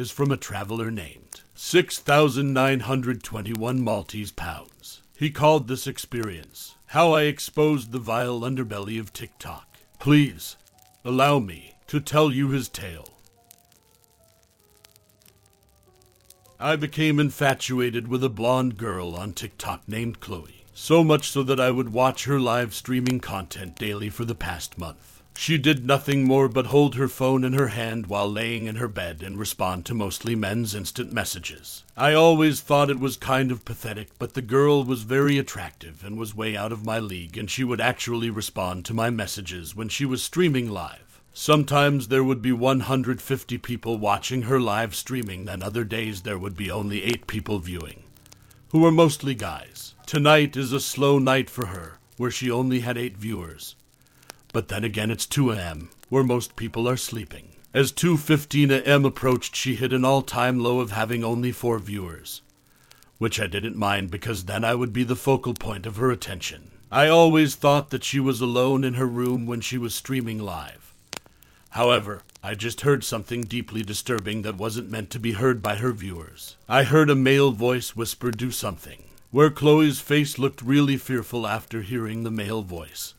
is from a traveler named 6,921 Maltese pounds. He called this experience How I Exposed the Vile Underbelly of TikTok. Please, allow me to tell you his tale. I became infatuated with a blonde girl on TikTok named Chloe. So much so that I would watch her live streaming content daily for the past month. She did nothing more but hold her phone in her hand while laying in her bed and respond to mostly men's instant messages. I always thought it was kind of pathetic, but the girl was very attractive and was way out of my league, and she would actually respond to my messages when she was streaming live. Sometimes there would be 150 people watching her live streaming, and other days there would be only 8 people viewing, who were mostly guys. Tonight is a slow night for her, where she only had 8 viewers. But then again, it's 2 a.m., where most people are sleeping. As 2:15 a.m. approached, she hit an all-time low of having only 4 viewers, which I didn't mind because then I would be the focal point of her attention. I always thought that she was alone in her room when she was streaming live. However, I just heard something deeply disturbing that wasn't meant to be heard by her viewers. I heard a male voice whisper, Do something, where Chloe's face looked really fearful after hearing the male voice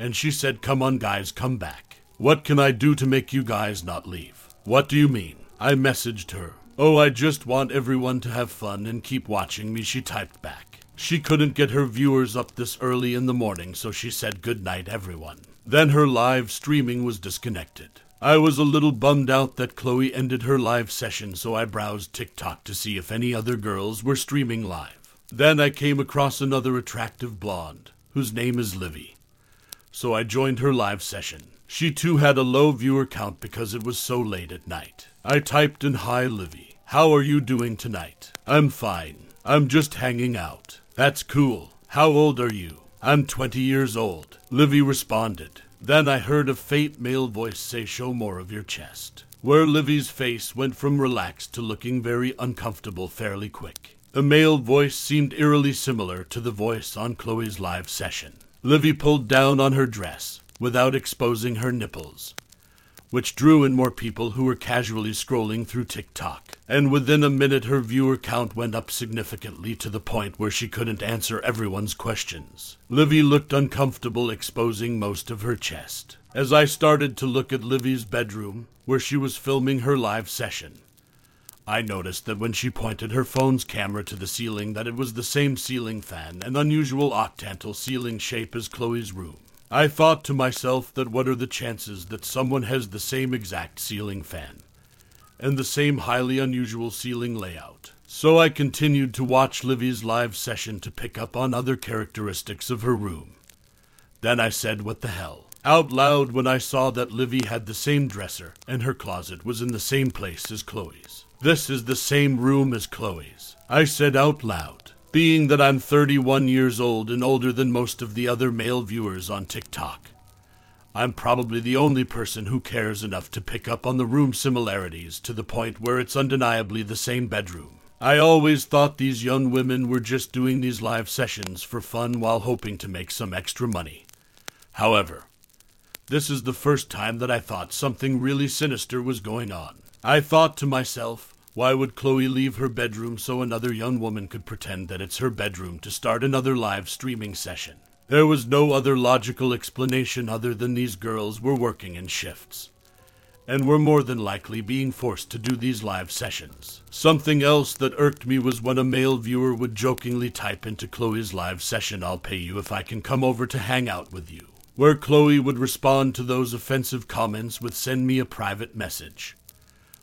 and she said, Come on, guys, come back. What can I do to make you guys not leave? What do you mean? I messaged her. Oh, I just want everyone to have fun and keep watching me, she typed back. She couldn't get her viewers up this early in the morning, so she said good night, everyone. Then her live streaming was disconnected. I was a little bummed out that Chloe ended her live session, so I browsed TikTok to see if any other girls were streaming live. Then I came across another attractive blonde, whose name is Livy so I joined her live session. She too had a low viewer count because it was so late at night. I typed in Hi Livy. How are you doing tonight? I'm fine. I'm just hanging out. That's cool. How old are you? I'm 20 years old. Livy responded. Then I heard a faint male voice say, Show more of your chest. Where Livy's face went from relaxed to looking very uncomfortable fairly quick. The male voice seemed eerily similar to the voice on Chloe's live session. Livy pulled down on her dress without exposing her nipples, which drew in more people who were casually scrolling through TikTok. And within a minute, her viewer count went up significantly to the point where she couldn't answer everyone's questions. Livy looked uncomfortable exposing most of her chest. As I started to look at Livy's bedroom, where she was filming her live session, I noticed that when she pointed her phone's camera to the ceiling that it was the same ceiling fan, an unusual octantal ceiling shape as Chloe's room. I thought to myself that what are the chances that someone has the same exact ceiling fan and the same highly unusual ceiling layout. So I continued to watch Livy's live session to pick up on other characteristics of her room. Then I said, What the hell? out loud when I saw that Livy had the same dresser and her closet was in the same place as Chloe's. This is the same room as Chloe's. I said out loud, being that I'm 31 years old and older than most of the other male viewers on TikTok. I'm probably the only person who cares enough to pick up on the room similarities to the point where it's undeniably the same bedroom. I always thought these young women were just doing these live sessions for fun while hoping to make some extra money. However, this is the first time that I thought something really sinister was going on. I thought to myself, why would Chloe leave her bedroom so another young woman could pretend that it's her bedroom to start another live streaming session? There was no other logical explanation other than these girls were working in shifts. and were more than likely being forced to do these live sessions. Something else that irked me was when a male viewer would jokingly type into Chloe's live session, I'll pay you if I can come over to hang out with you, where Chloe would respond to those offensive comments with send me a private message,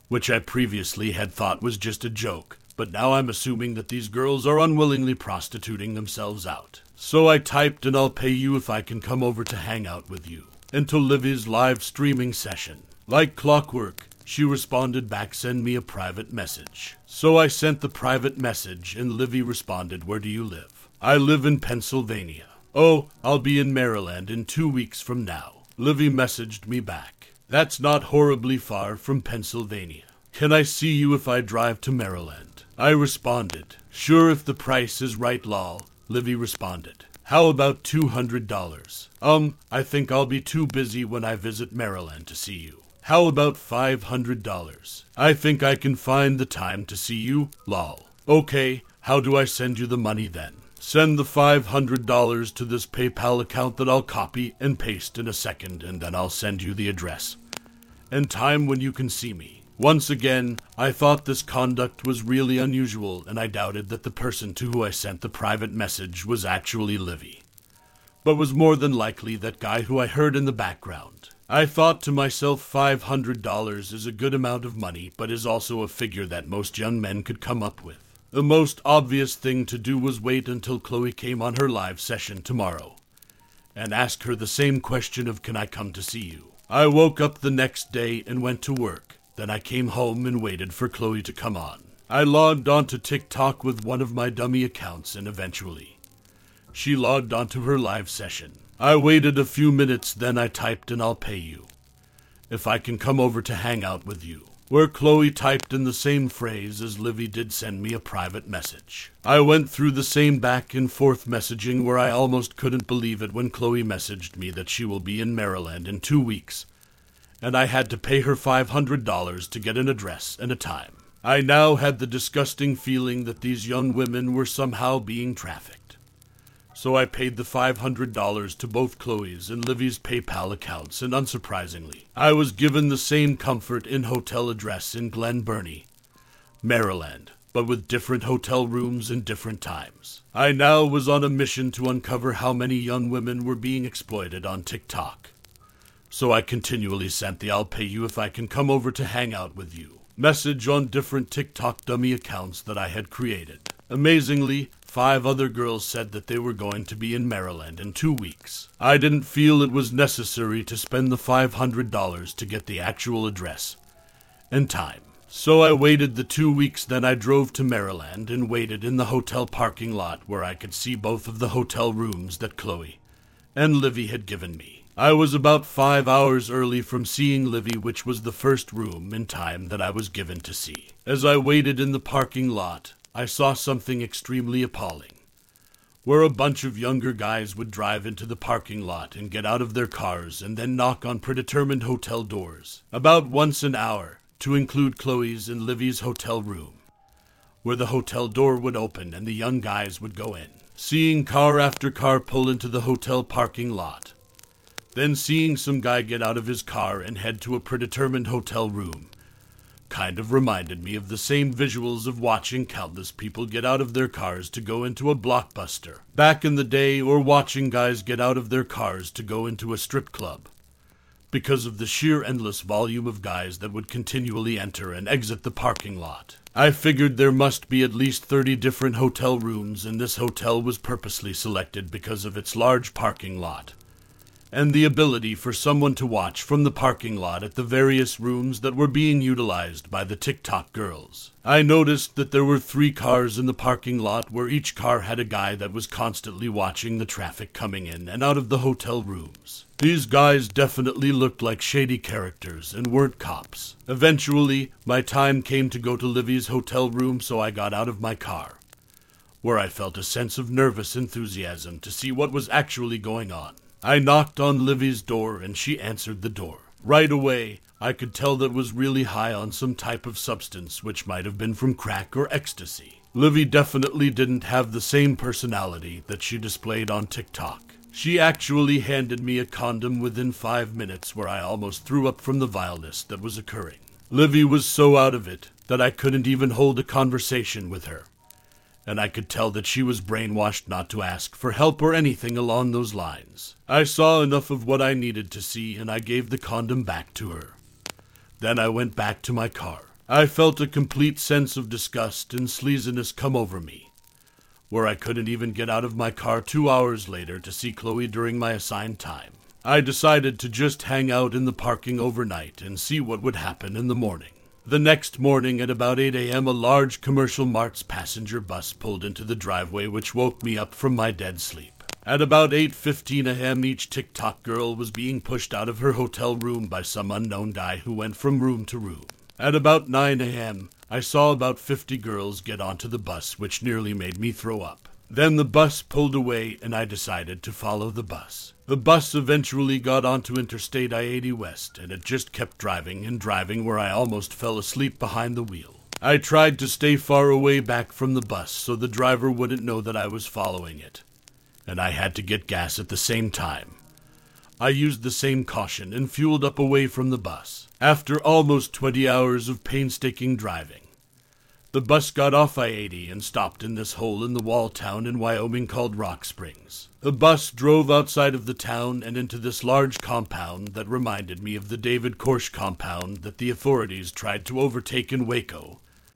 which I previously had thought was just a joke, but now I'm assuming that these girls are unwillingly prostituting themselves out. So I typed and I'll pay you if I can come over to hang out with you, into Livy's live streaming session. Like clockwork, she responded back, send me a private message. So I sent the private message, and Livy responded, Where do you live? I live in Pennsylvania. Oh, I'll be in Maryland in two weeks from now. Livy messaged me back. That's not horribly far from Pennsylvania. Can I see you if I drive to Maryland? I responded, Sure if the price is right, lol. Livy responded, How about $200? Um, I think I'll be too busy when I visit Maryland to see you. How about $500? I think I can find the time to see you, lol. Okay, how do I send you the money then? Send the $500 to this PayPal account that I'll copy and paste in a second, and then I'll send you the address. And time when you can see me. Once again, I thought this conduct was really unusual, and I doubted that the person to who I sent the private message was actually Livy, but was more than likely that guy who I heard in the background. I thought to myself $500 is a good amount of money, but is also a figure that most young men could come up with. The most obvious thing to do was wait until Chloe came on her live session tomorrow and ask her the same question of can I come to see you. I woke up the next day and went to work. Then I came home and waited for Chloe to come on. I logged onto TikTok with one of my dummy accounts and eventually she logged onto her live session. I waited a few minutes, then I typed and I'll pay you. If I can come over to hang out with you. Where Chloe typed in the same phrase as Livy did send me a private message. I went through the same back and forth messaging where I almost couldn't believe it when Chloe messaged me that she will be in Maryland in two weeks, and I had to pay her $500 to get an address and a time. I now had the disgusting feeling that these young women were somehow being trafficked so I paid the $500 to both Chloe's and Livy's PayPal accounts, and unsurprisingly, I was given the same Comfort Inn hotel address in Glen Burnie, Maryland, but with different hotel rooms and different times. I now was on a mission to uncover how many young women were being exploited on TikTok. So I continually sent the I'll pay you if I can come over to hang out with you message on different TikTok dummy accounts that I had created. Amazingly, Five other girls said that they were going to be in Maryland in two weeks. I didn't feel it was necessary to spend the $500 to get the actual address and time. So I waited the two weeks, then I drove to Maryland and waited in the hotel parking lot where I could see both of the hotel rooms that Chloe and Livy had given me. I was about five hours early from seeing Livy, which was the first room in time that I was given to see. As I waited in the parking lot, I saw something extremely appalling. Where a bunch of younger guys would drive into the parking lot and get out of their cars and then knock on predetermined hotel doors, about once an hour, to include Chloe's and Livy's hotel room, where the hotel door would open and the young guys would go in. Seeing car after car pull into the hotel parking lot, then seeing some guy get out of his car and head to a predetermined hotel room, kind of reminded me of the same visuals of watching countless people get out of their cars to go into a blockbuster back in the day, or watching guys get out of their cars to go into a strip club. Because of the sheer endless volume of guys that would continually enter and exit the parking lot. I figured there must be at least 30 different hotel rooms, and this hotel was purposely selected because of its large parking lot and the ability for someone to watch from the parking lot at the various rooms that were being utilized by the TikTok girls. I noticed that there were three cars in the parking lot where each car had a guy that was constantly watching the traffic coming in and out of the hotel rooms. These guys definitely looked like shady characters and weren't cops. Eventually, my time came to go to Livy's hotel room, so I got out of my car, where I felt a sense of nervous enthusiasm to see what was actually going on. I knocked on Livy's door and she answered the door. Right away, I could tell that was really high on some type of substance, which might have been from crack or ecstasy. Livy definitely didn't have the same personality that she displayed on TikTok. She actually handed me a condom within five minutes, where I almost threw up from the vileness that was occurring. Livy was so out of it that I couldn't even hold a conversation with her, and I could tell that she was brainwashed not to ask for help or anything along those lines. I saw enough of what I needed to see, and I gave the condom back to her. Then I went back to my car. I felt a complete sense of disgust and sleaziness come over me, where I couldn't even get out of my car two hours later to see Chloe during my assigned time. I decided to just hang out in the parking overnight and see what would happen in the morning. The next morning at about 8 a.m., a large commercial Martz passenger bus pulled into the driveway, which woke me up from my dead sleep. At about 8:15 a.m., each TikTok girl was being pushed out of her hotel room by some unknown guy who went from room to room. At about 9 a.m., I saw about 50 girls get onto the bus, which nearly made me throw up. Then the bus pulled away, and I decided to follow the bus. The bus eventually got onto Interstate I 80 West, and it just kept driving and driving where I almost fell asleep behind the wheel. I tried to stay far away back from the bus so the driver wouldn't know that I was following it, and I had to get gas at the same time. I used the same caution and fueled up away from the bus. After almost 20 hours of painstaking driving, the bus got off I 80 and stopped in this hole in the wall town in Wyoming called Rock Springs. The bus drove outside of the town and into this large compound that reminded me of the David Koresh compound that the authorities tried to overtake in Waco.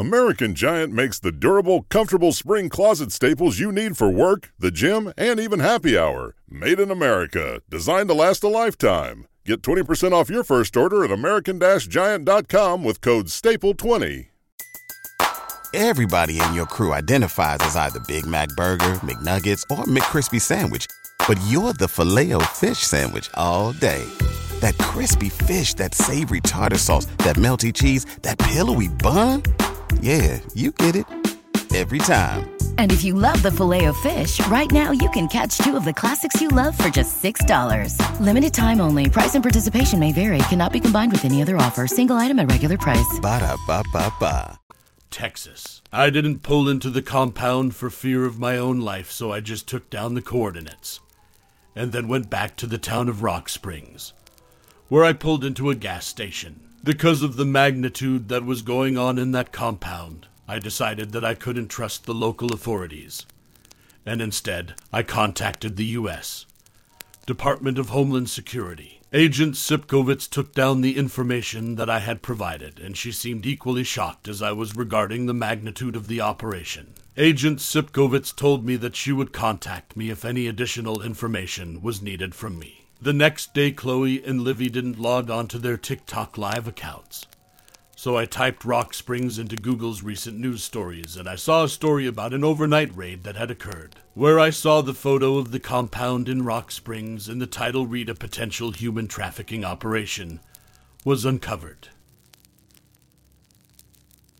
American Giant makes the durable, comfortable spring closet staples you need for work, the gym, and even happy hour. Made in America, designed to last a lifetime. Get 20% off your first order at American Giant.com with code STAPLE20. Everybody in your crew identifies as either Big Mac Burger, McNuggets, or McCrispy Sandwich, but you're the filet fish Sandwich all day. That crispy fish, that savory tartar sauce, that melty cheese, that pillowy bun. Yeah, you get it every time. And if you love the Filet-O-Fish, right now you can catch two of the classics you love for just $6. Limited time only. Price and participation may vary. Cannot be combined with any other offer. Single item at regular price. Ba da ba ba ba. Texas. I didn't pull into the compound for fear of my own life, so I just took down the coordinates. And then went back to the town of Rock Springs, where I pulled into a gas station. Because of the magnitude that was going on in that compound, I decided that I couldn't trust the local authorities. And instead, I contacted the U.S. Department of Homeland Security. Agent Sipkovitz took down the information that I had provided, and she seemed equally shocked as I was regarding the magnitude of the operation. Agent Sipkovitz told me that she would contact me if any additional information was needed from me. The next day, Chloe and Livy didn't log on to their TikTok live accounts. So I typed Rock Springs into Google's recent news stories, and I saw a story about an overnight raid that had occurred, where I saw the photo of the compound in Rock Springs and the title read a potential human trafficking operation was uncovered.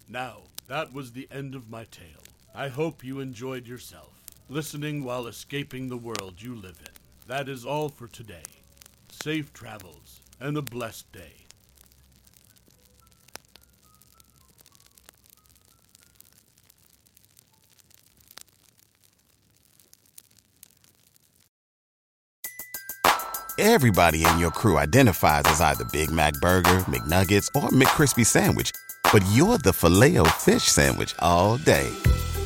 Now, that was the end of my tale. I hope you enjoyed yourself, listening while escaping the world you live in. That is all for today. Safe travels and a blessed day. Everybody in your crew identifies as either Big Mac Burger, McNuggets, or McCrispy Sandwich. But you're the Filet-O-Fish Sandwich all day.